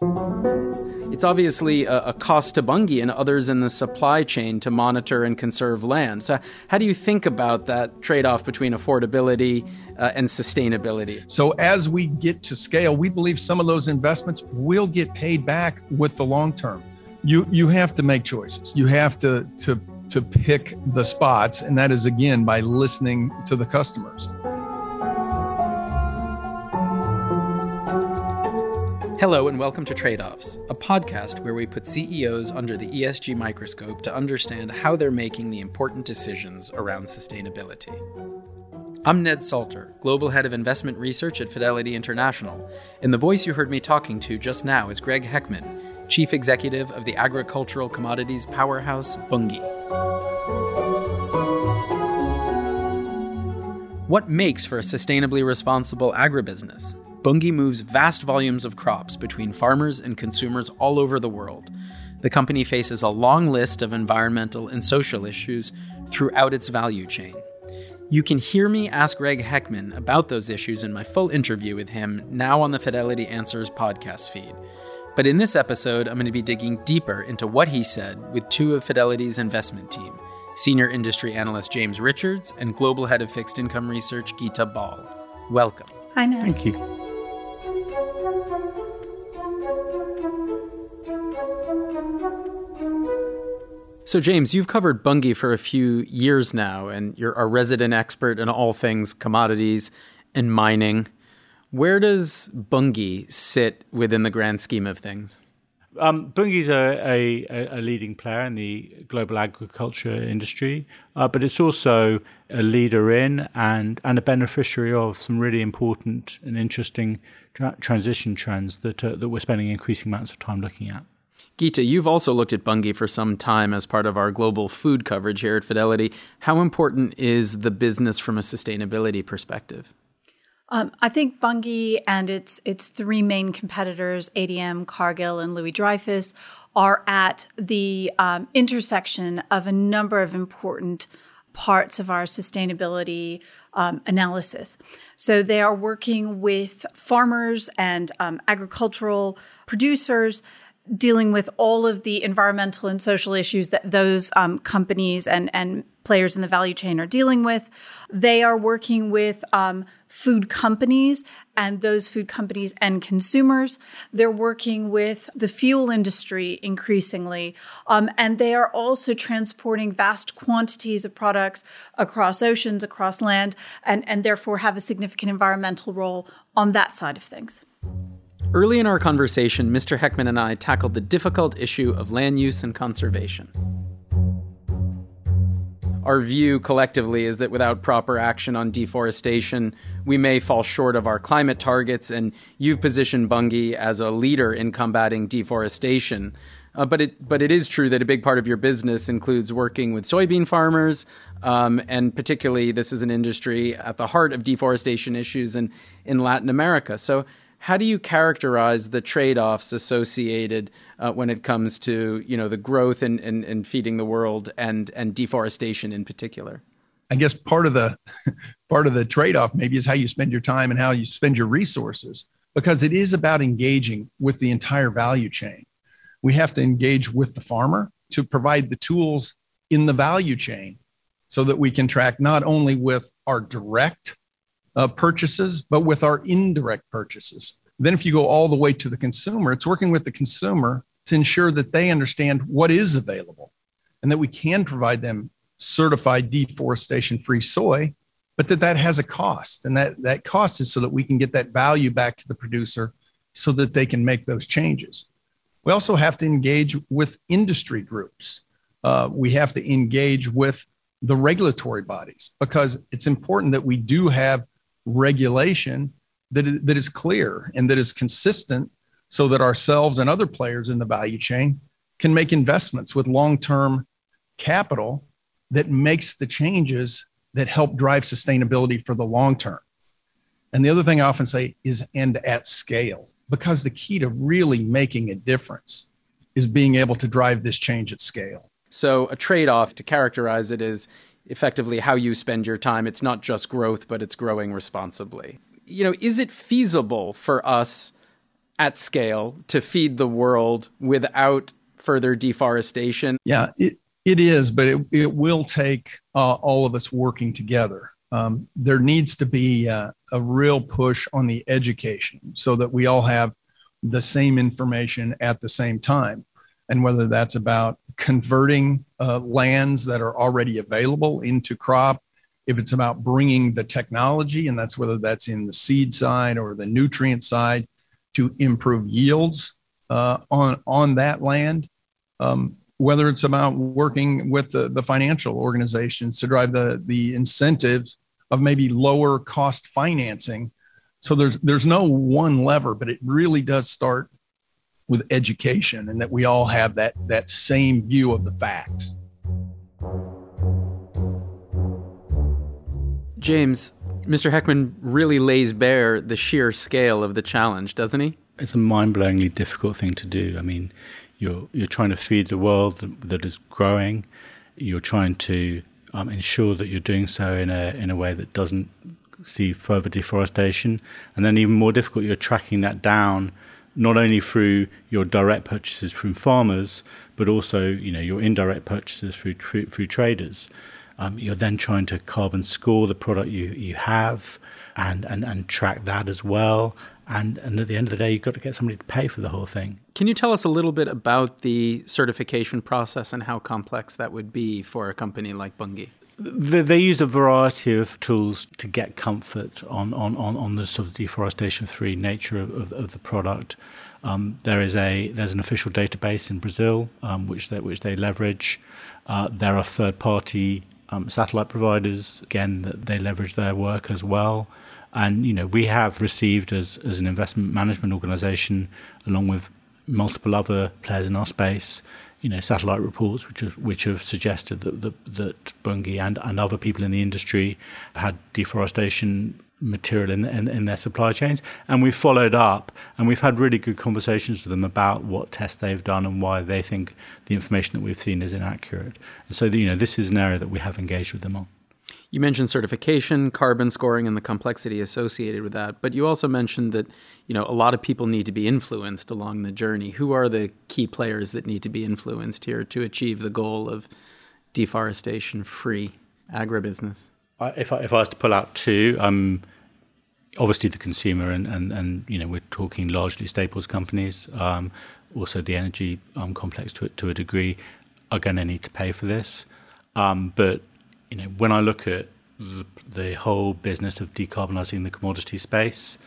It's obviously a, a, cost to Bunge and others in the supply chain to monitor and conserve land. So, how do you think about that trade off between affordability uh, and sustainability? So, as we get to scale, we believe some of those investments will get paid back with the long term. You you have to make choices. You have to to to pick the spots, and that is again by listening to the customers. Hello, and welcome to Trade Offs, a podcast where we put CEOs under the ESG microscope to understand how they're making the important decisions around sustainability. I'm Ned Salter, Global Head of Investment Research at Fidelity International, and the voice you heard me talking to just now is Greg Heckman, Chief Executive of the agricultural commodities powerhouse Bunge. What makes for a sustainably responsible agribusiness? Bunge moves vast volumes of crops between farmers and consumers all over the world. The company faces a long list of environmental and social issues throughout its value chain. You can hear me ask Greg Heckman about those issues in my full interview with him now on the Fidelity Answers podcast feed. But in this episode, I'm going to be digging deeper into what he said with two of Fidelity's investment team senior industry analyst James Richards and global head of fixed income research Gita Bal. Welcome. Hi, Ned. Thank you. So, James, you've covered Bunge for a few years now, and you're a resident expert in all things commodities and mining. Where does Bunge sit within the grand scheme of things? Um, Bunge's a, a, a, leading player in the global agriculture industry, uh, but it's also a leader in and, and a beneficiary of some really important and interesting tra- transition trends that, uh, that we're spending increasing amounts of time looking at. Gita, you've also looked at Bunge for some time as part of our global food coverage here at Fidelity. How important is the business from a sustainability perspective? Um, I think Bunge and its its three main competitors, ADM, Cargill, and Louis Dreyfus, are at the um, intersection of a number of important parts of our sustainability um, analysis. So they are working with farmers and um, agricultural producers dealing with all of the environmental and social issues that those um, companies and, and players in the value chain are dealing with. They are working with um, food companies and those food companies and consumers. They're working with the fuel industry increasingly. Um, and they are also transporting vast quantities of products across oceans, across land, and, and therefore have a significant environmental role on that side of things. Early in our conversation, Mr. Heckman and I tackled the difficult issue of land use and conservation. Our view collectively is that without proper action on deforestation, we may fall short of our climate targets, and you've positioned Bunge as a leader in combating deforestation. Uh, but it but it is true that a big part of your business includes working with soybean farmers, um, and particularly this is an industry at the heart of deforestation issues in in Latin America. So how do you characterize the trade-offs associated uh, when it comes to you know the growth and, and, and feeding the world and and deforestation in particular? I guess part of the part of the trade-off maybe is how you spend your time and how you spend your resources because it is about engaging with the entire value chain. We have to engage with the farmer to provide the tools in the value chain so that we can track not only with our direct uh, purchases, but with our indirect purchases. Then, if you go all the way to the consumer, it's working with the consumer to ensure that they understand what is available and that we can provide them certified deforestation free soy, but that that has a cost. And that, that cost is so that we can get that value back to the producer so that they can make those changes. We also have to engage with industry groups. Uh, we have to engage with the regulatory bodies because it's important that we do have regulation that is, that is clear and that is consistent so that ourselves and other players in the value chain can make investments with long-term capital that makes the changes that help drive sustainability for the long term. And the other thing I often say is end at scale, because the key to really making a difference is being able to drive this change at scale. So, a trade off to characterize it is effectively how you spend your time. It's not just growth, but it's growing responsibly. You know, is it feasible for us at scale to feed the world without further deforestation? Yeah, it, it is, but it, it will take uh, all of us working together. Um, there needs to be uh, a real push on the education so that we all have the same information at the same time. And whether that's about converting uh, lands that are already available into crop, if it's about bringing the technology, and that's whether that's in the seed side or the nutrient side, to improve yields uh, on on that land. Um, whether it's about working with the, the financial organizations to drive the the incentives of maybe lower cost financing. So there's there's no one lever, but it really does start with education and that we all have that that same view of the facts. James, Mr. Heckman really lays bare the sheer scale of the challenge, doesn't he? It's a mind-blowingly difficult thing to do. I mean, you're you're trying to feed the world that is growing. You're trying to um, ensure that you're doing so in a in a way that doesn't see further deforestation, and then even more difficult, you're tracking that down not only through your direct purchases from farmers, but also you know your indirect purchases through through, through traders. Um, you're then trying to carbon score the product you, you have and, and, and track that as well. And, and at the end of the day, you've got to get somebody to pay for the whole thing. Can you tell us a little bit about the certification process and how complex that would be for a company like Bunge? They, they use a variety of tools to get comfort on, on, on, on the sort of deforestation-free nature of, of, of the product. Um, there is a there's an official database in Brazil um, which they, which they leverage. Uh, there are third-party um, satellite providers again that they leverage their work as well. And you know we have received as as an investment management organisation, along with multiple other players in our space, you know, satellite reports which have which have suggested that that, that Bunge and, and other people in the industry had deforestation material in, in, in their supply chains, and we've followed up and we've had really good conversations with them about what tests they've done and why they think the information that we've seen is inaccurate. And so, you know, this is an area that we have engaged with them on. You mentioned certification, carbon scoring, and the complexity associated with that. But you also mentioned that you know a lot of people need to be influenced along the journey. Who are the key players that need to be influenced here to achieve the goal of deforestation-free agribusiness? If I, if I was to pull out two, um, obviously the consumer, and, and, and you know we're talking largely staples companies. Um, also, the energy um, complex to to a degree are going to need to pay for this. Um, but you know, when I look at the, whole business of decarbonising the commodity space,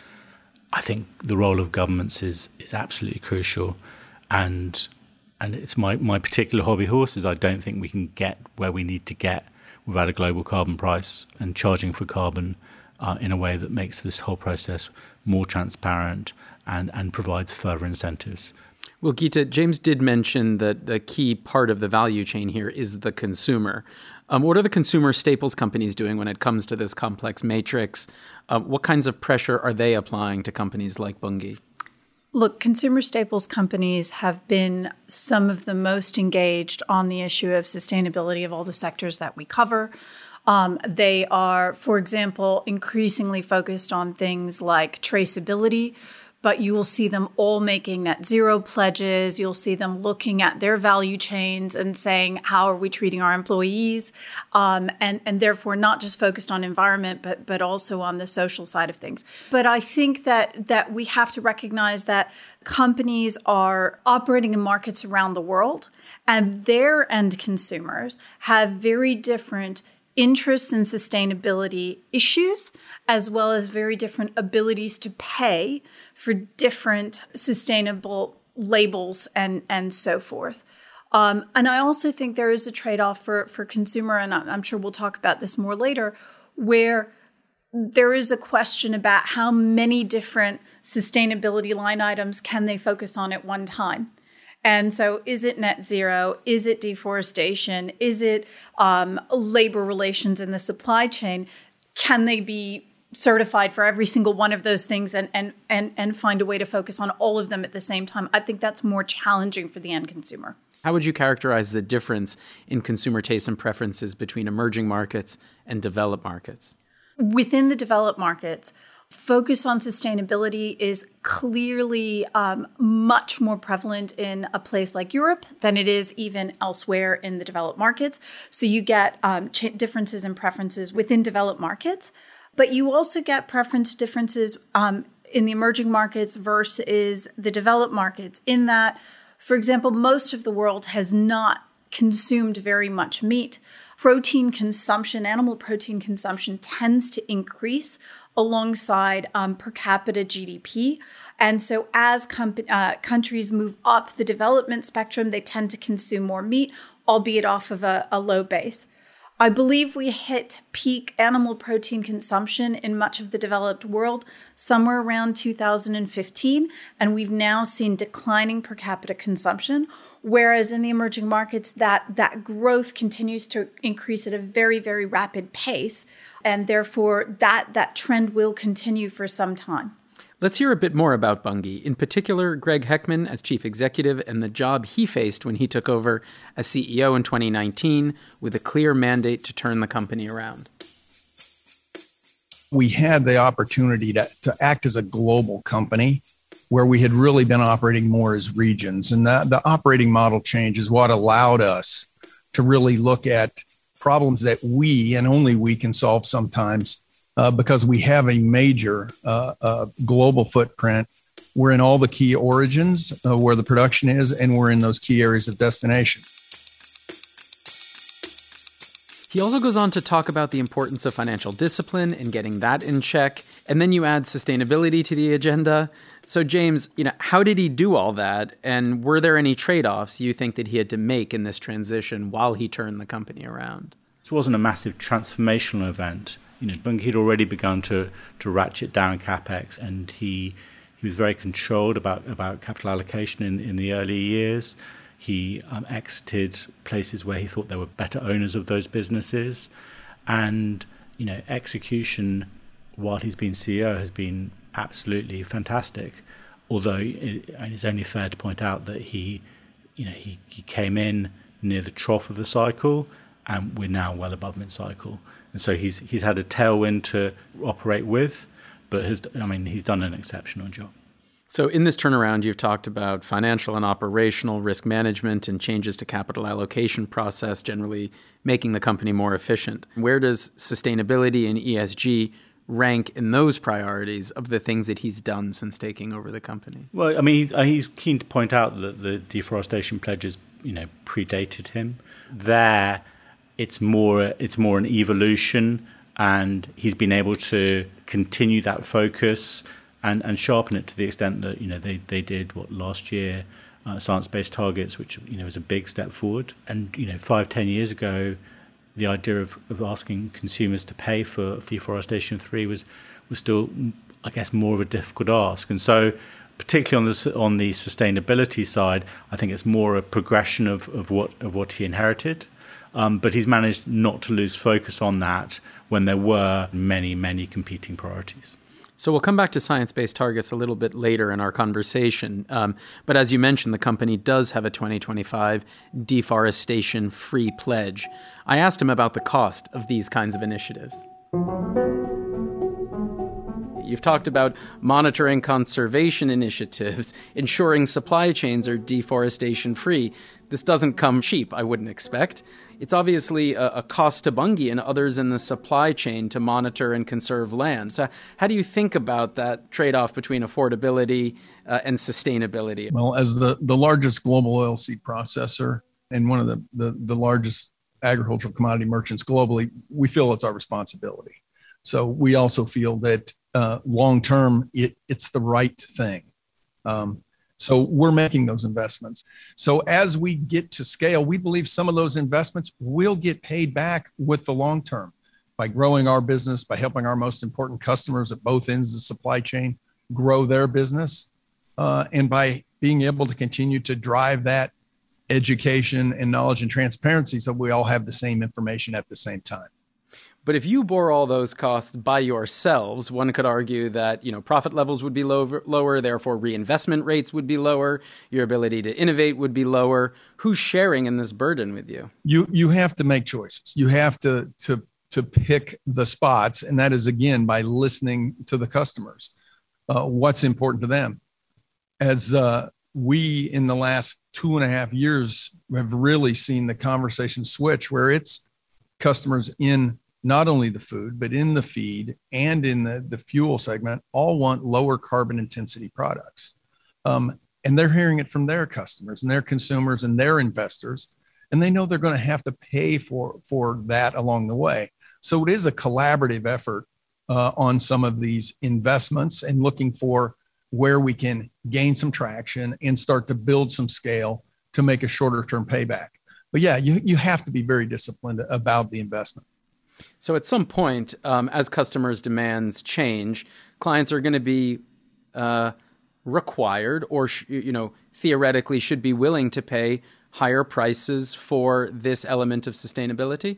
I think the role of governments is is absolutely crucial, and and it's my my particular hobby horse is I don't think we can get where we need to get without a global carbon price and charging for carbon uh, in a way that makes this whole process more transparent and and provides further incentives. Well, Gita, James did mention that the key part of the value chain here is the consumer. Um, what are the consumer staples companies doing when it comes to this complex matrix? Uh, what kinds of pressure are they applying to companies like Bunge? Look, consumer staples companies have been some of the most engaged on the issue of sustainability of all the sectors that we cover. Um, they are, for example, increasingly focused on things like traceability, but you will see them all making net zero pledges. You'll see them looking at their value chains and saying, how are we treating our employees? Um, and, and therefore not just focused on environment, but, but also on the social side of things. But I think that, that we have to recognize that companies are operating in markets around the world and their end consumers have very different interests in sustainability issues, as well as very different abilities to pay for different sustainable labels and, and so forth. Um, and I also think there is a trade off for, for consumer, and I'm sure we'll talk about this more later, where there is a question about how many different sustainability line items can they focus on at one time. And so, is it net zero? Is it deforestation? Is it um, labor relations in the supply chain? Can they be certified for every single one of those things and, and, and, and find a way to focus on all of them at the same time? I think that's more challenging for the end consumer. How would you characterize the difference in consumer tastes and preferences between emerging markets and developed markets? Within the developed markets, focus on sustainability is clearly um, much more prevalent in a place like Europe than it is even elsewhere in the developed markets. So you get um, ch- differences in preferences within developed markets, but you also get preference differences um, in the emerging markets versus the developed markets, in that, for example, most of the world has not consumed very much meat protein consumption, animal protein consumption tends to increase alongside um, per capita GDP. And so, as com- uh, countries move up the development spectrum, they tend to consume more meat, albeit off of a, a low base. I believe we hit peak animal protein consumption in much of the developed world somewhere around 2015, and we've now seen declining per capita consumption. Whereas in the emerging markets, that, that growth continues to increase at a very, very rapid pace. And therefore, that, that trend will continue for some time. Let's hear a bit more about Bunge, in particular, Greg Heckman as chief executive and the job he faced when he took over as CEO in 2019 with a clear mandate to turn the company around. We had the opportunity to, to act as a global company where we had really been operating more as regions. And the, the operating model change is what allowed us to really look at problems that we and only we can solve sometimes uh, because we have a major uh, uh, global footprint. We're in all the key origins uh, where the production is, and we're in those key areas of destination. He also goes on to talk about the importance of financial discipline and getting that in check. And then you add sustainability to the agenda. So, James, you know, how did he do all that? And were there any trade offs you think that he had to make in this transition while he turned the company around? This wasn't a massive transformational event. You know, Bunge had already begun to, to ratchet down capex, and he he was very controlled about, about capital allocation in, in the early years. He um, exited places where he thought there were better owners of those businesses, and you know, execution while he's been CEO has been absolutely fantastic. Although it, it's only fair to point out that he, you know, he, he came in near the trough of the cycle, and we're now well above mid cycle. And so he's he's had a tailwind to operate with, but has I mean he's done an exceptional job. So, in this turnaround, you've talked about financial and operational risk management and changes to capital allocation process, generally making the company more efficient. Where does sustainability and ESG rank in those priorities of the things that he's done since taking over the company? Well, I mean, he's, uh, he's keen to point out that the deforestation pledges, you know, predated him. There, it's more it's more an evolution, and he's been able to continue that focus and, and sharpen it to the extent that you know they, they did what last year. Uh, science-based targets, which you know is a big step forward, and you know five ten years ago, the idea of, of asking consumers to pay for deforestation free was was still, I guess, more of a difficult ask. And so, particularly on the on the sustainability side, I think it's more a progression of, of what of what he inherited. Um, but he's managed not to lose focus on that when there were many many competing priorities. So we'll come back to science based targets a little bit later in our conversation. Um, but as you mentioned, the company does have a 2025 deforestation free pledge. I asked him about the cost of these kinds of initiatives. You've talked about monitoring conservation initiatives, ensuring supply chains are deforestation free. This doesn't come cheap, I wouldn't expect. It's obviously a, a, cost to Bunge and others in the supply chain to monitor and conserve land. So, how do you think about that trade off between affordability uh, and sustainability? Well, as the, the largest global oilseed processor and one of the, the, the largest agricultural commodity merchants globally, we feel it's our responsibility. So, we also feel that uh, long term, it, it's the right thing. Um, so we're making those investments. So as we get to scale, we believe some of those investments will get paid back with the long term by growing our business, by helping our most important customers at both ends of the supply chain grow their business, uh, and by being able to continue to drive that education and knowledge and transparency so we all have the same information at the same time. But if you bore all those costs by yourselves, one could argue that you know profit levels would be lower, lower, therefore reinvestment rates would be lower, your ability to innovate would be lower. Who's sharing in this burden with you? You you have to make choices. You have to to to pick the spots, and that is again by listening to the customers. Uh, what's important to them? As uh, we in the last two and a half years have really seen the conversation switch where it's customers in not only the food but in the feed and in the, the fuel segment all want lower carbon intensity products um, and they're hearing it from their customers and their consumers and their investors and they know they're going to have to pay for for that along the way so it is a collaborative effort uh, on some of these investments and looking for where we can gain some traction and start to build some scale to make a shorter term payback. But yeah, you, you have to be very disciplined about the investment. So at some point, um, as customers' demands change, clients are going to be uh, required, or sh- you know, theoretically, should be willing to pay higher prices for this element of sustainability.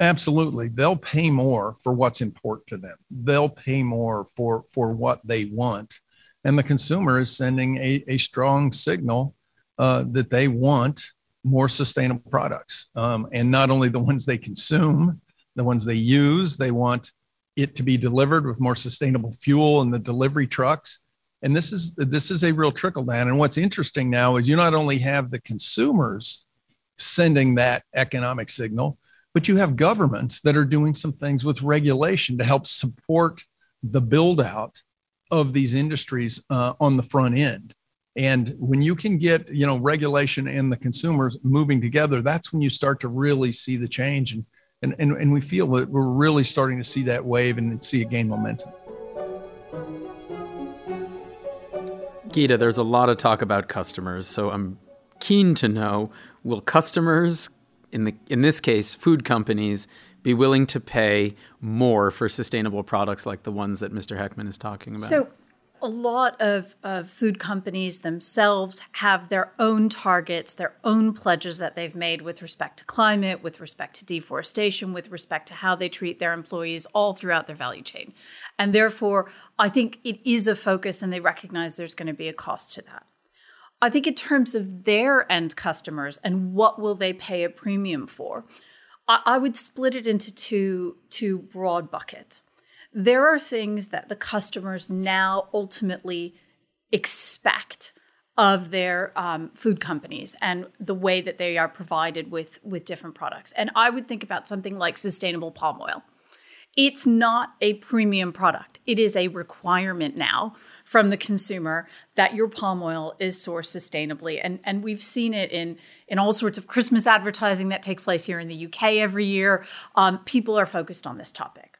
Absolutely, they'll pay more for what's important to them. They'll pay more for for what they want and the consumer is sending a, a strong signal uh, that they want more sustainable products um, and not only the ones they consume the ones they use they want it to be delivered with more sustainable fuel in the delivery trucks and this is this is a real trickle down and what's interesting now is you not only have the consumers sending that economic signal but you have governments that are doing some things with regulation to help support the build out of these industries uh, on the front end. And when you can get, you know, regulation and the consumers moving together, that's when you start to really see the change. And, and, and, and we feel that we're really starting to see that wave and see it gain momentum. Gita, there's a lot of talk about customers. So I'm keen to know will customers, in, the, in this case, food companies, be willing to pay more for sustainable products like the ones that Mr. Heckman is talking about? So, a lot of, of food companies themselves have their own targets, their own pledges that they've made with respect to climate, with respect to deforestation, with respect to how they treat their employees all throughout their value chain. And therefore, I think it is a focus and they recognize there's going to be a cost to that. I think in terms of their end customers and what will they pay a premium for, I, I would split it into two two broad buckets. There are things that the customers now ultimately expect of their um, food companies and the way that they are provided with with different products. And I would think about something like sustainable palm oil. It's not a premium product. It is a requirement now from the consumer that your palm oil is sourced sustainably. And, and we've seen it in, in all sorts of Christmas advertising that takes place here in the UK every year. Um, people are focused on this topic.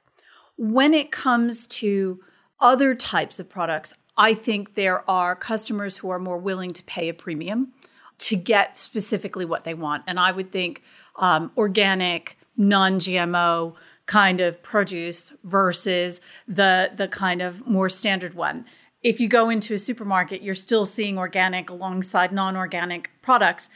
When it comes to other types of products, I think there are customers who are more willing to pay a premium to get specifically what they want. And I would think um, organic, non GMO kind of produce versus the, the kind of more standard one if you go into a supermarket, you're still seeing organic alongside non-organic products.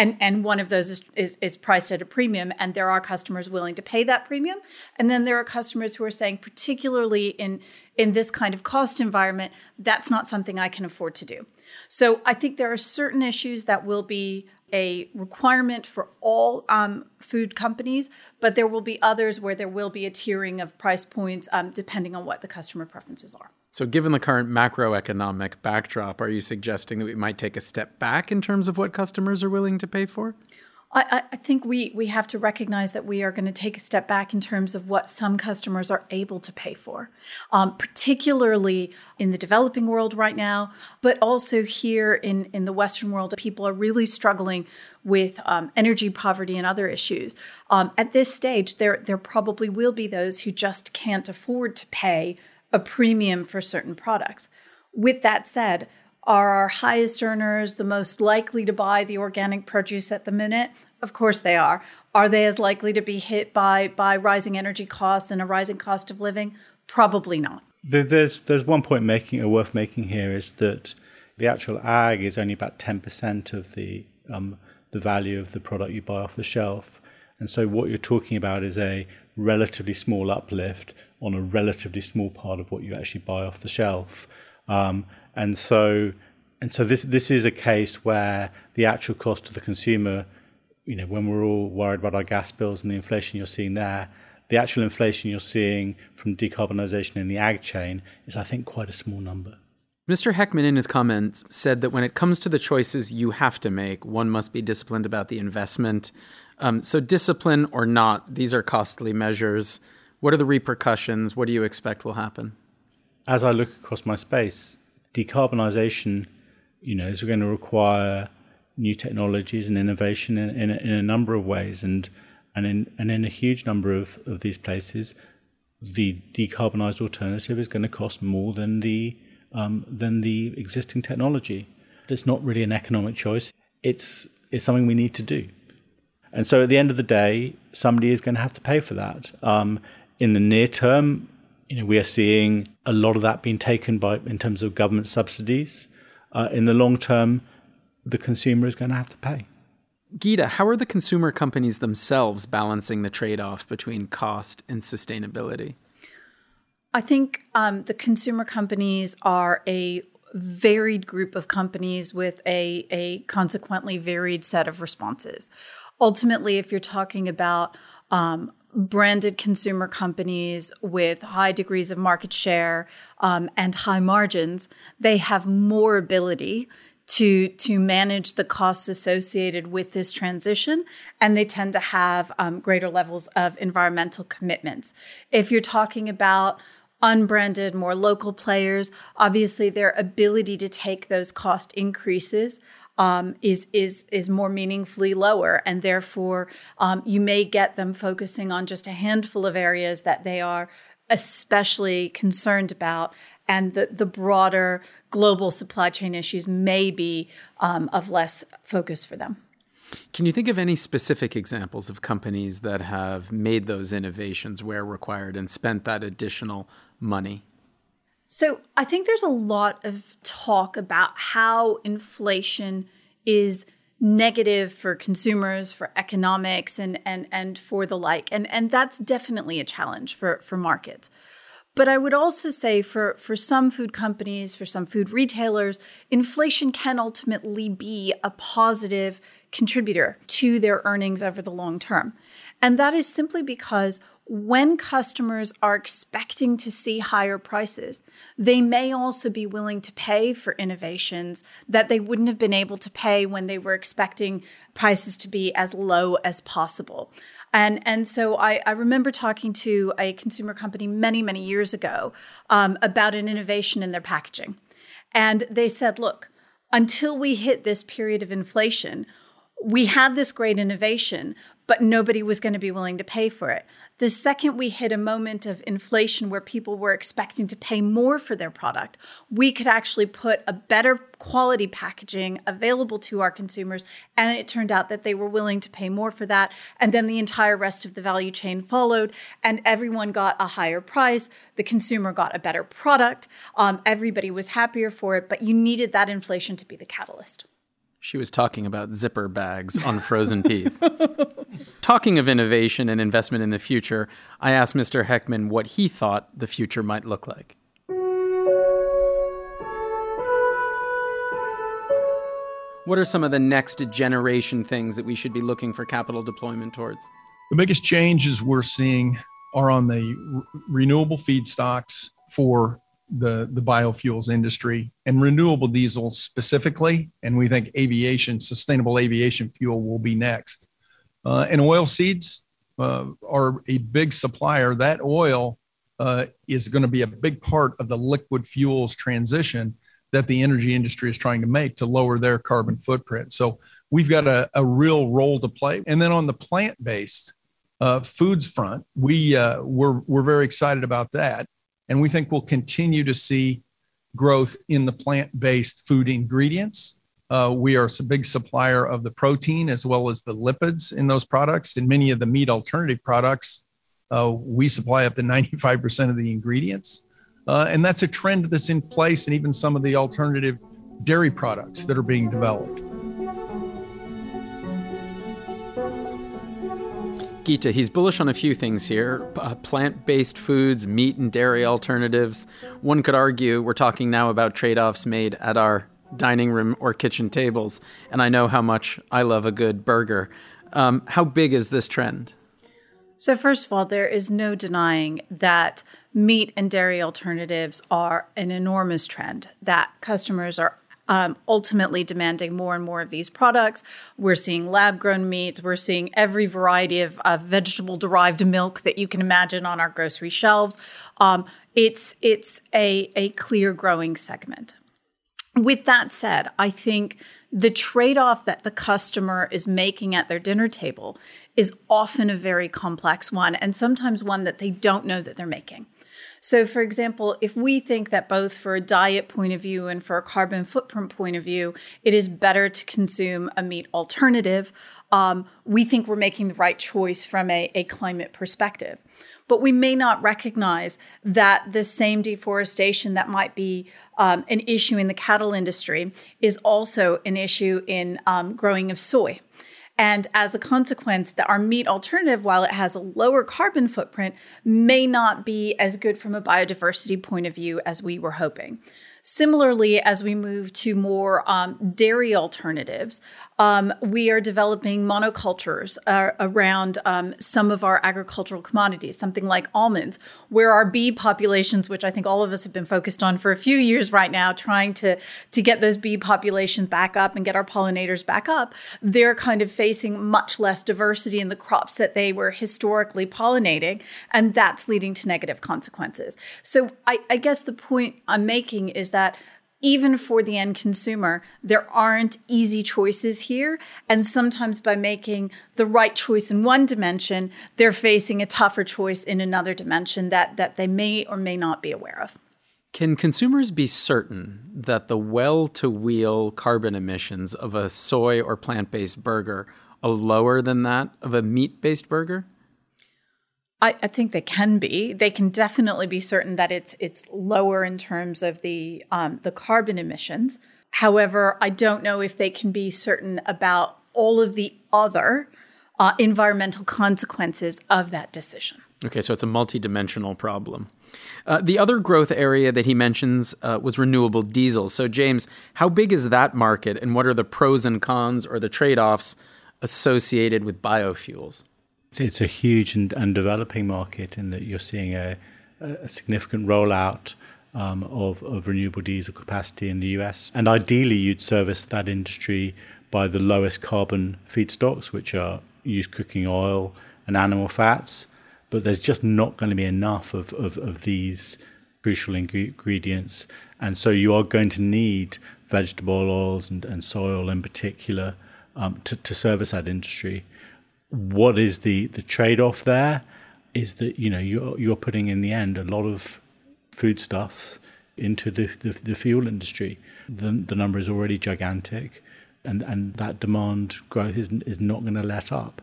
And, and one of those is, is, is, priced at a premium, and there are customers willing to pay that premium. And then there are customers who are saying, particularly in, in this kind of cost environment, that's not something I can afford to do. So I think there are certain issues that will be a requirement for all um, food companies, but there will be others where there will be a tiering of price points um, depending on what the customer preferences are. So, given the current macroeconomic backdrop, are you suggesting that we might take a step back in terms of what customers are willing to pay for? I, I, think we, we have to recognize that we are going to take a step back in terms of what some customers are able to pay for, um, particularly in the developing world right now, but also here in, in the Western world. People are really struggling with um, energy poverty and other issues. Um, at this stage, there, there probably will be those who just can't afford to pay a premium for certain products. With that said, are our highest earners the most likely to buy the organic produce at the minute? Of course they are. Are they as likely to be hit by by rising energy costs and a rising cost of living? Probably not. There's there's one point making or worth making here is that the actual ag is only about ten percent of the um, the value of the product you buy off the shelf, and so what you're talking about is a relatively small uplift on a relatively small part of what you actually buy off the shelf. Um, and so and so this this is a case where the actual cost to the consumer, you know, when we're all worried about our gas bills and the inflation you're seeing there, the actual inflation you're seeing from decarbonisation in the ag chain is, I think, quite a small number. Mr. Heckman, in his comments, said that when it comes to the choices you have to make, one must be disciplined about the investment. Um, so, discipline or not, these are costly measures. What are the repercussions? What do you expect will happen? As I look across my space, decarbonisation, you know, is going to require new technologies and innovation in, in, in a number of ways, and and in and in a huge number of, of these places, the decarbonised alternative is going to cost more than the um, than the existing technology. It's not really an economic choice. It's it's something we need to do. And so at the end of the day, somebody is going to have to pay for that. Um, in the near term, you know, we are seeing a lot of that being taken by in terms of government subsidies. Uh, in the long term, the consumer is going to have to pay. Gita, how are the consumer companies themselves balancing the trade off between cost and sustainability? I think um, the consumer companies are a varied group of companies with a, a consequently varied set of responses. Ultimately, if you're talking about um, branded consumer companies with high degrees of market share um, and high margins, they have more ability to to manage the costs associated with this transition, and they tend to have um, greater levels of environmental commitments. If you're talking about unbranded, more local players, obviously their ability to take those cost increases um, is is is more meaningfully lower, and therefore um, you may get them focusing on just a handful of areas that they are especially concerned about, and the the broader global supply chain issues may be um, of less focus for them. Can you think of any specific examples of companies that have made those innovations where required and spent that additional money? So I think there's a lot of talk about how inflation is negative for consumers, for economics, and and and for the like, and and that's definitely a challenge for for markets. But I would also say for, for some food companies, for some food retailers, inflation can ultimately be a positive contributor to their earnings over the long term. And that is simply because when customers are expecting to see higher prices, they may also be willing to pay for innovations that they wouldn't have been able to pay when they were expecting prices to be as low as possible. And, and so I, I remember talking to a consumer company many, many years ago um, about an innovation in their packaging. And they said, look, until we hit this period of inflation, we had this great innovation, but nobody was going to be willing to pay for it. The second we hit a moment of inflation where people were expecting to pay more for their product, we could actually put a better quality packaging available to our consumers. And it turned out that they were willing to pay more for that. And then the entire rest of the value chain followed, and everyone got a higher price. The consumer got a better product. Um, everybody was happier for it, but you needed that inflation to be the catalyst. She was talking about zipper bags on frozen peas. talking of innovation and investment in the future, I asked Mr. Heckman what he thought the future might look like. What are some of the next generation things that we should be looking for capital deployment towards? The biggest changes we're seeing are on the re- renewable feedstocks for the, the biofuels industry and renewable diesel specifically. And we think aviation, sustainable aviation fuel will be next. Uh, and oil seeds uh, are a big supplier. That oil uh, is going to be a big part of the liquid fuels transition that the energy industry is trying to make to lower their carbon footprint. So we've got a, a real role to play. And then on the plant based uh, foods front, we, uh, we're, we're very excited about that. And we think we'll continue to see growth in the plant based food ingredients. Uh, we are a big supplier of the protein as well as the lipids in those products. In many of the meat alternative products, uh, we supply up to 95% of the ingredients. Uh, and that's a trend that's in place in even some of the alternative dairy products that are being developed. Gita, he's bullish on a few things here uh, plant based foods, meat and dairy alternatives. One could argue we're talking now about trade offs made at our dining room or kitchen tables, and I know how much I love a good burger. Um, how big is this trend? So, first of all, there is no denying that meat and dairy alternatives are an enormous trend, that customers are um, ultimately demanding more and more of these products. We're seeing lab grown meats, we're seeing every variety of, vegetable derived milk that you can imagine on our grocery shelves. Um, it's it's a, a clear growing segment. With that said, I think the trade off that the customer is making at their dinner table is often a very complex one, and sometimes one that they don't know that they're making. So, for example, if we think that both for a diet point of view and for a carbon footprint point of view, it is better to consume a meat alternative, um, we think we're making the right choice from a, a climate perspective. But we may not recognize that the same deforestation that might be um, an issue in the cattle industry is also an issue in um, growing of soy. And as a consequence, that our meat alternative, while it has a lower carbon footprint, may not be as good from a biodiversity point of view as we were hoping. Similarly, as we move to more um, dairy alternatives, um, we are developing monocultures uh, around um, some of our agricultural commodities, something like almonds, where our bee populations, which I think all of us have been focused on for a few years right now, trying to, to get those bee populations back up and get our pollinators back up, they're kind of facing much less diversity in the crops that they were historically pollinating, and that's leading to negative consequences. So I, I guess the point I'm making is that even for the end consumer, there aren't easy choices here. And sometimes by making the right choice in one dimension, they're facing a tougher choice in another dimension that, that they may or may not be aware of. Can consumers be certain that the well to wheel carbon emissions of a soy or plant based burger are lower than that of a meat based burger? I, I, think they can be. They can definitely be certain that it's it's lower in terms of the um, the carbon emissions. However, I don't know if they can be certain about all of the other uh, environmental consequences of that decision. Okay, so it's a multidimensional problem. Uh, the other growth area that he mentions uh, was renewable diesel. So, James, how big is that market, and what are the pros and cons or the trade offs associated with biofuels? It's a huge and, and developing market in that you're seeing a, a significant rollout um, of, of renewable diesel capacity in the US. And ideally, you'd service that industry by the lowest carbon feedstocks, which are used cooking oil and animal fats. But there's just not going to be enough of, of, of these crucial ingredients. And so you are going to need vegetable oils and, and soy oil in particular um, to, to service that industry what is the the trade off there is that you know you're you're putting in the end a lot of foodstuffs into the, the, the fuel industry. The the number is already gigantic, and and that demand growth is is not going to let up.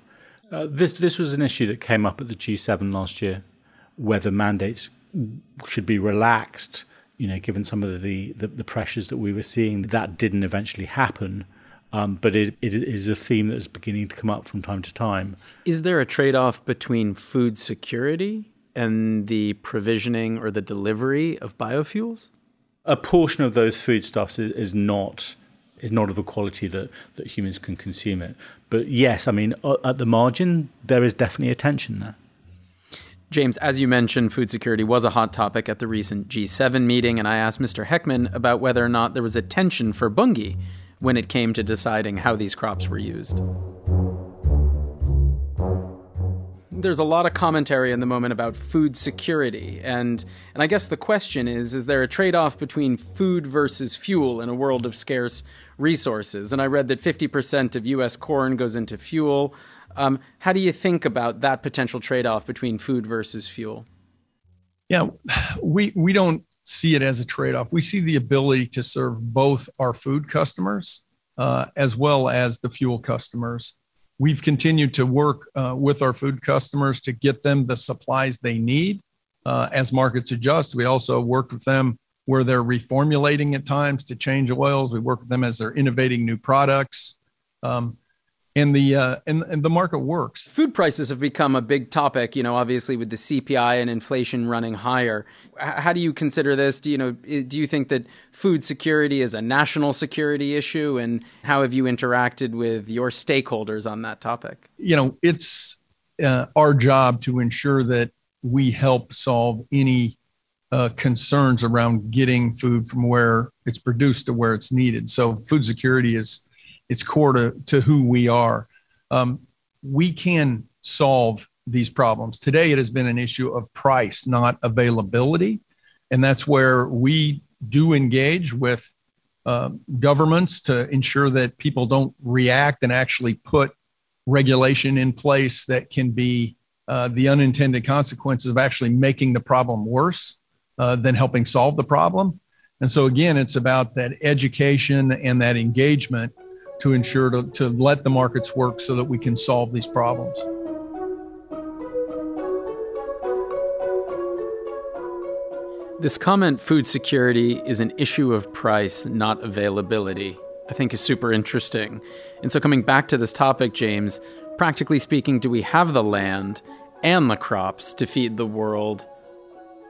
Uh, this this was an issue that came up at the G7 last year, whether mandates should be relaxed. You know, given some of the, the, the pressures that we were seeing, that didn't eventually happen. Um, but it, it is a theme that is beginning to come up from time to time. Is there a trade off between food security and the provisioning or the delivery of biofuels? A portion of those foodstuffs is, is not is not of a quality that, that humans can consume it. But yes, I mean, at the margin, there is definitely a tension there. James, as you mentioned, food security was a hot topic at the recent G7 meeting, and I asked Mr. Heckman about whether or not there was a tension for Bunge when it came to deciding how these crops were used. There's a lot of commentary in the moment about food security, and, and I guess the question is is there a trade off between food versus fuel in a world of scarce resources? And I read that 50% of US corn goes into fuel. Um, how do you think about that potential trade off between food versus fuel? Yeah, we, we don't see it as a trade off. We see the ability to serve both our food customers uh, as well as the fuel customers. We've continued to work uh, with our food customers to get them the supplies they need uh, as markets adjust. We also worked with them where they're reformulating at times to change oils. We work with them as they're innovating new products. Um, and the uh, and, and the market works. Food prices have become a big topic, you know, obviously with the CPI and inflation running higher. How do you consider this? Do you know do you think that food security is a national security issue and how have you interacted with your stakeholders on that topic? You know, it's uh, our job to ensure that we help solve any uh, concerns around getting food from where it's produced to where it's needed. So food security is it's core to, to who we are. Um, we can solve these problems. Today, it has been an issue of price, not availability. And that's where we do engage with uh, governments to ensure that people don't react and actually put regulation in place that can be uh, the unintended consequences of actually making the problem worse uh, than helping solve the problem. And so, again, it's about that education and that engagement to ensure to, to let the markets work so that we can solve these problems. This comment, food security, is an issue of price, not availability, I think is super interesting. And so, coming back to this topic, James, practically speaking, do we have the land and the crops to feed the world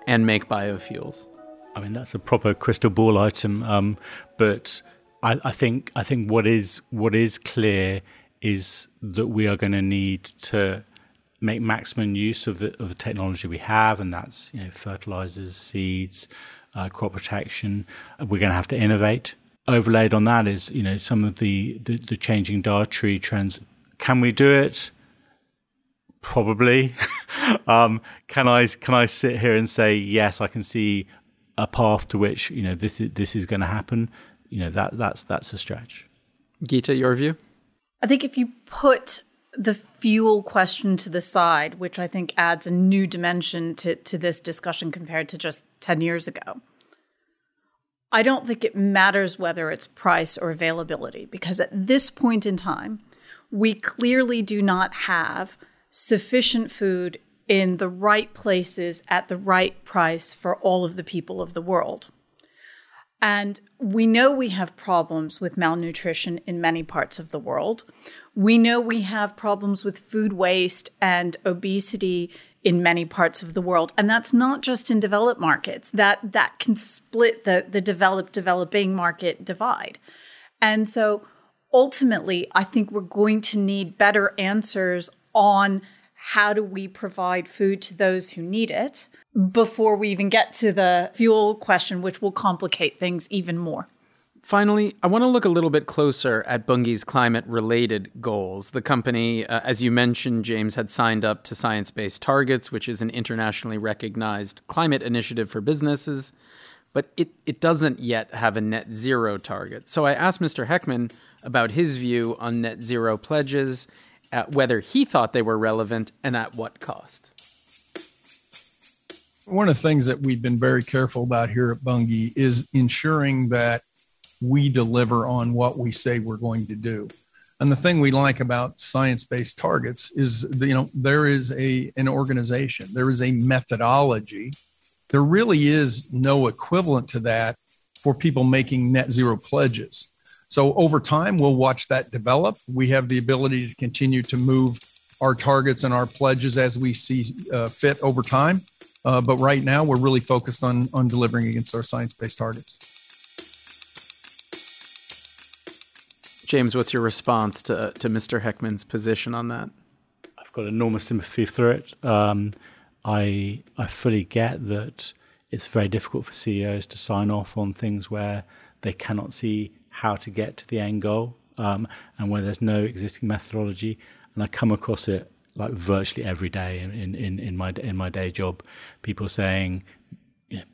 and make biofuels? I mean, that's a proper crystal ball item. Um, but I, I, think I think what is what is clear is that we are going to need to make maximum use of the of the technology we have, and that's you know fertilizers, seeds, uh, crop protection. We're going to have to innovate. Overlaid on that is you know some of the, the, the changing dietary trends. Can we do it? Probably. um, can I can I sit here and say yes? I can see a path to which you know this is this is going to happen. You know that that's that's a stretch. Gita, your view? I think if you put the fuel question to the side, which I think adds a new dimension to, to this discussion compared to just 10 years ago. I don't think it matters whether it's price or availability because at this point in time, we clearly do not have sufficient food in the right places at the right price for all of the people of the world. And we know we have problems with malnutrition in many parts of the world. We know we have problems with food waste and obesity in many parts of the world. And that's not just in developed markets. That that can split the, the developed developing market divide. And so ultimately, I think we're going to need better answers on how do we provide food to those who need it before we even get to the fuel question, which will complicate things even more. Finally, I want to look a little bit closer at Bunge's climate related goals. The company, uh, as you mentioned, James, had signed up to Science Based Targets, which is an internationally recognized climate initiative for businesses, but it, it doesn't yet have a net zero target. So I asked Mr. Heckman about his view on net zero pledges, whether he thought they were relevant, and at what cost. One of the things that we've been very careful about here at Bunge is ensuring that we deliver on what we say we're going to do. And the thing we like about science-based targets is, you know, there is a an organization, there is a methodology. There really is no equivalent to that for people making net zero pledges. So over time, we'll watch that develop. We have the ability to continue to move our targets and our pledges as we see uh, fit over time. Uh, but right now, we're really focused on on delivering against our science-based targets. James, what's your response to to Mr. Heckman's position on that? I've got enormous sympathy for it. Um, I I fully get that it's very difficult for CEOs to sign off on things where they cannot see how to get to the end goal um, and where there's no existing methodology. And I come across it like virtually every day in, in, in my in my day job. People saying,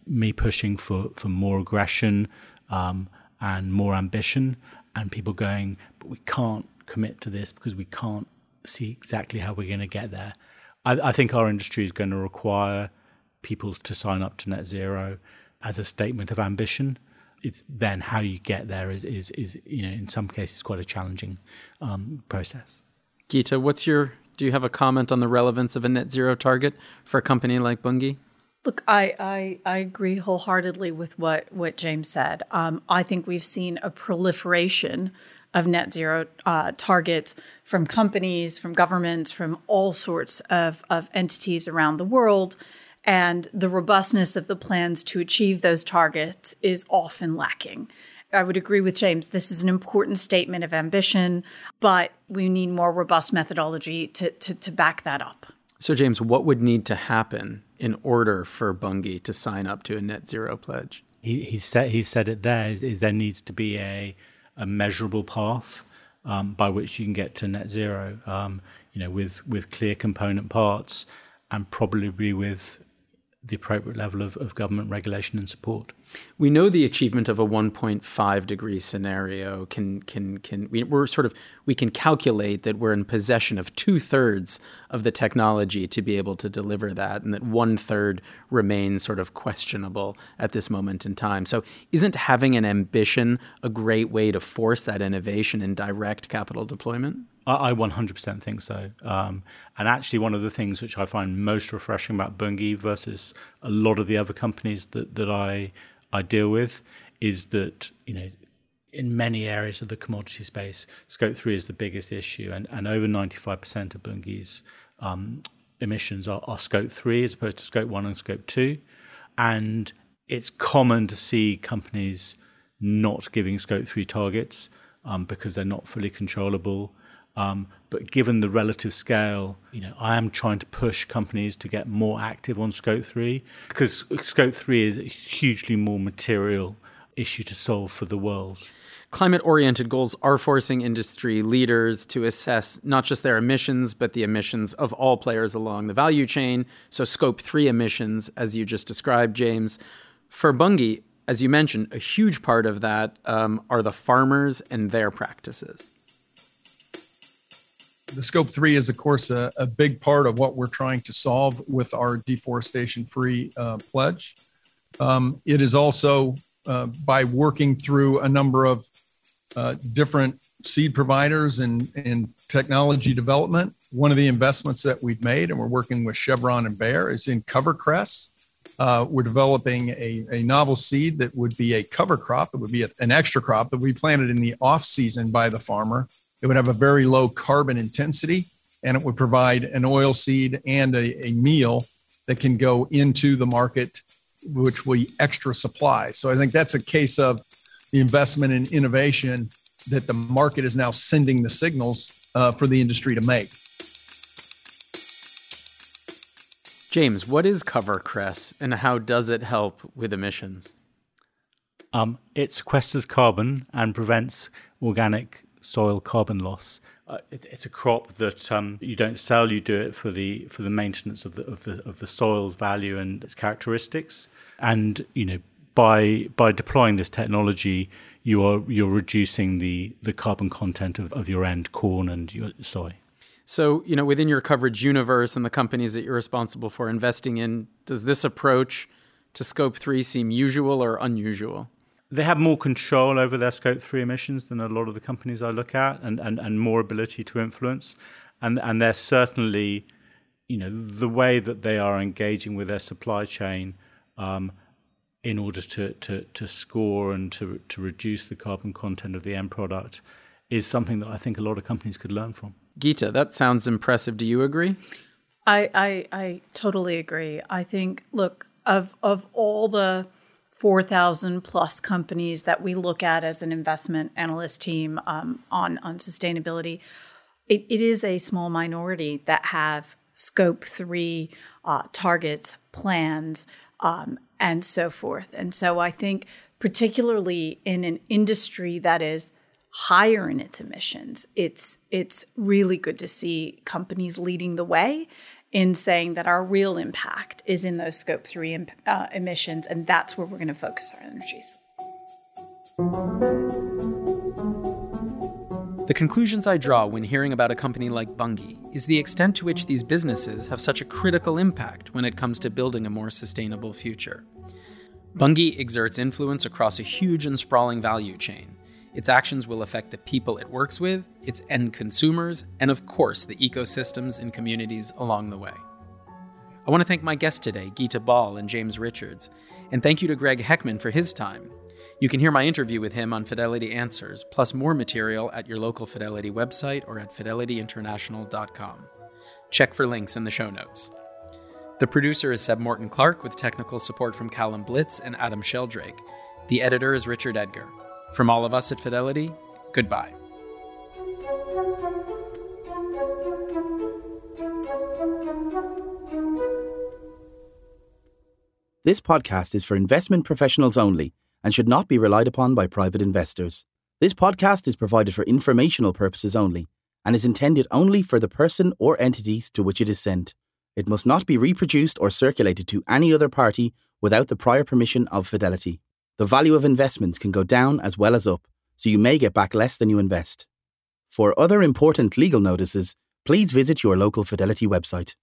me pushing for, for more aggression um, and more ambition, and people going, but we can't commit to this because we can't see exactly how we're going to get there. I, I think our industry is going to require people to sign up to net zero as a statement of ambition. It's then how you get there is is is you know in some cases quite a challenging um, process. Gita, what's your do you have a comment on the relevance of a net zero target for a company like Bunge? Look, I, I, I agree wholeheartedly with what, what James said. Um, I think we've seen a proliferation of net zero uh, targets from companies, from governments, from all sorts of, of entities around the world. And the robustness of the plans to achieve those targets is often lacking. I would agree with James. This is an important statement of ambition, but we need more robust methodology to, to, to back that up. So, James, what would need to happen in order for Bunge to sign up to a net zero pledge? He, he said he said it there is, is there needs to be a a measurable path um, by which you can get to net zero. Um, you know, with with clear component parts and probably with the appropriate level of, of government regulation and support. We know the achievement of a 1.5 degree scenario can can can we, are sort of we can calculate that we're in possession of two thirds of the technology to be able to deliver that, and that one third remains sort of questionable at this moment in time. So, isn't having an ambition a great way to force that innovation and direct capital deployment? I, 100% think so. Um, and actually, one of the things which I find most refreshing about Bunge versus a lot of the other companies that, that I I deal with is that you know in many areas of the commodity space, scope three is the biggest issue, and, and over 95% of Bunge's um, emissions are, are scope three as opposed to scope one and scope two. And it's common to see companies not giving scope three targets um, because they're not fully controllable um, but given the relative scale, you know, I am trying to push companies to get more active on Scope 3 because Scope 3 is a hugely more material issue to solve for the world. Climate oriented goals are forcing industry leaders to assess not just their emissions, but the emissions of all players along the value chain. So, Scope 3 emissions, as you just described, James. For Bunge, as you mentioned, a huge part of that um, are the farmers and their practices the scope three is, of course, a, a, big part of what we're trying to solve with our deforestation free uh, pledge. Um, it is also uh, by working through a number of uh, different seed providers and, and technology development. One of the investments that we've made, and we're working with Chevron and Bayer, is in CoverCress. Uh, we're developing a, a novel seed that would be a cover crop. It would be a, an extra crop that we planted in the off season by the farmer it would have a very low carbon intensity and it would provide an oil seed and a, a meal that can go into the market, which will be extra supply. So I think that's a case of the investment in innovation that the market is now sending the signals uh, for the industry to make. James, what is CoverCress and how does it help with emissions? Um, it sequesters carbon and prevents organic soil carbon loss. Uh, it, it's a crop that um, you don't sell; you do it for the for the maintenance of the of the of the soil's value and its characteristics. And you know, by by deploying this technology, you are you're reducing the the carbon content of, of your end corn and your soy. So, you know, within your coverage universe and the companies that you're responsible for investing in, does this approach to scope three seem usual or unusual? They have more control over their scope three emissions than a lot of the companies I look at, and, and, and more ability to influence. And and they're certainly, you know, the way that they are engaging with their supply chain, um, in order to, to, to score and to to reduce the carbon content of the end product, is something that I think a lot of companies could learn from. Gita, that sounds impressive. Do you agree? I I, I totally agree. I think look of of all the 4,000 plus companies that we look at as an investment analyst team um, on, on sustainability, it, it is a small minority that have scope three uh, targets, plans, um, and so forth. And so I think, particularly in an industry that is higher in its emissions, it's it's really good to see companies leading the way in saying that our real impact is in those scope three imp- uh, emissions, and that's where we're going to focus our energies. The conclusions I draw when hearing about a company like Bunge is the extent to which these businesses have such a critical impact when it comes to building a more sustainable future. Bunge exerts influence across a huge and sprawling value chain, its actions will affect the people it works with, its end consumers, and of course, the ecosystems and communities along the way. I want to thank my guests today, Gita Bal and James Richards, and thank you to Greg Heckman for his time. You can hear my interview with him on Fidelity Answers, plus more material at your local Fidelity website or at fidelityinternational.com. Check for links in the show notes. The producer is Seb Morton Clark with technical support from Callum Blitz and Adam Sheldrake. The editor is Richard Edgar. From all of us at Fidelity, goodbye. This podcast is for investment professionals only and should not be relied upon by private investors. This podcast is provided for informational purposes only and is intended only for the person or entities to which it is sent. It must not be reproduced or circulated to any other party without the prior permission of Fidelity. The value of investments can go down as well as up, so you may get back less than you invest. For other important legal notices, please visit your local Fidelity website.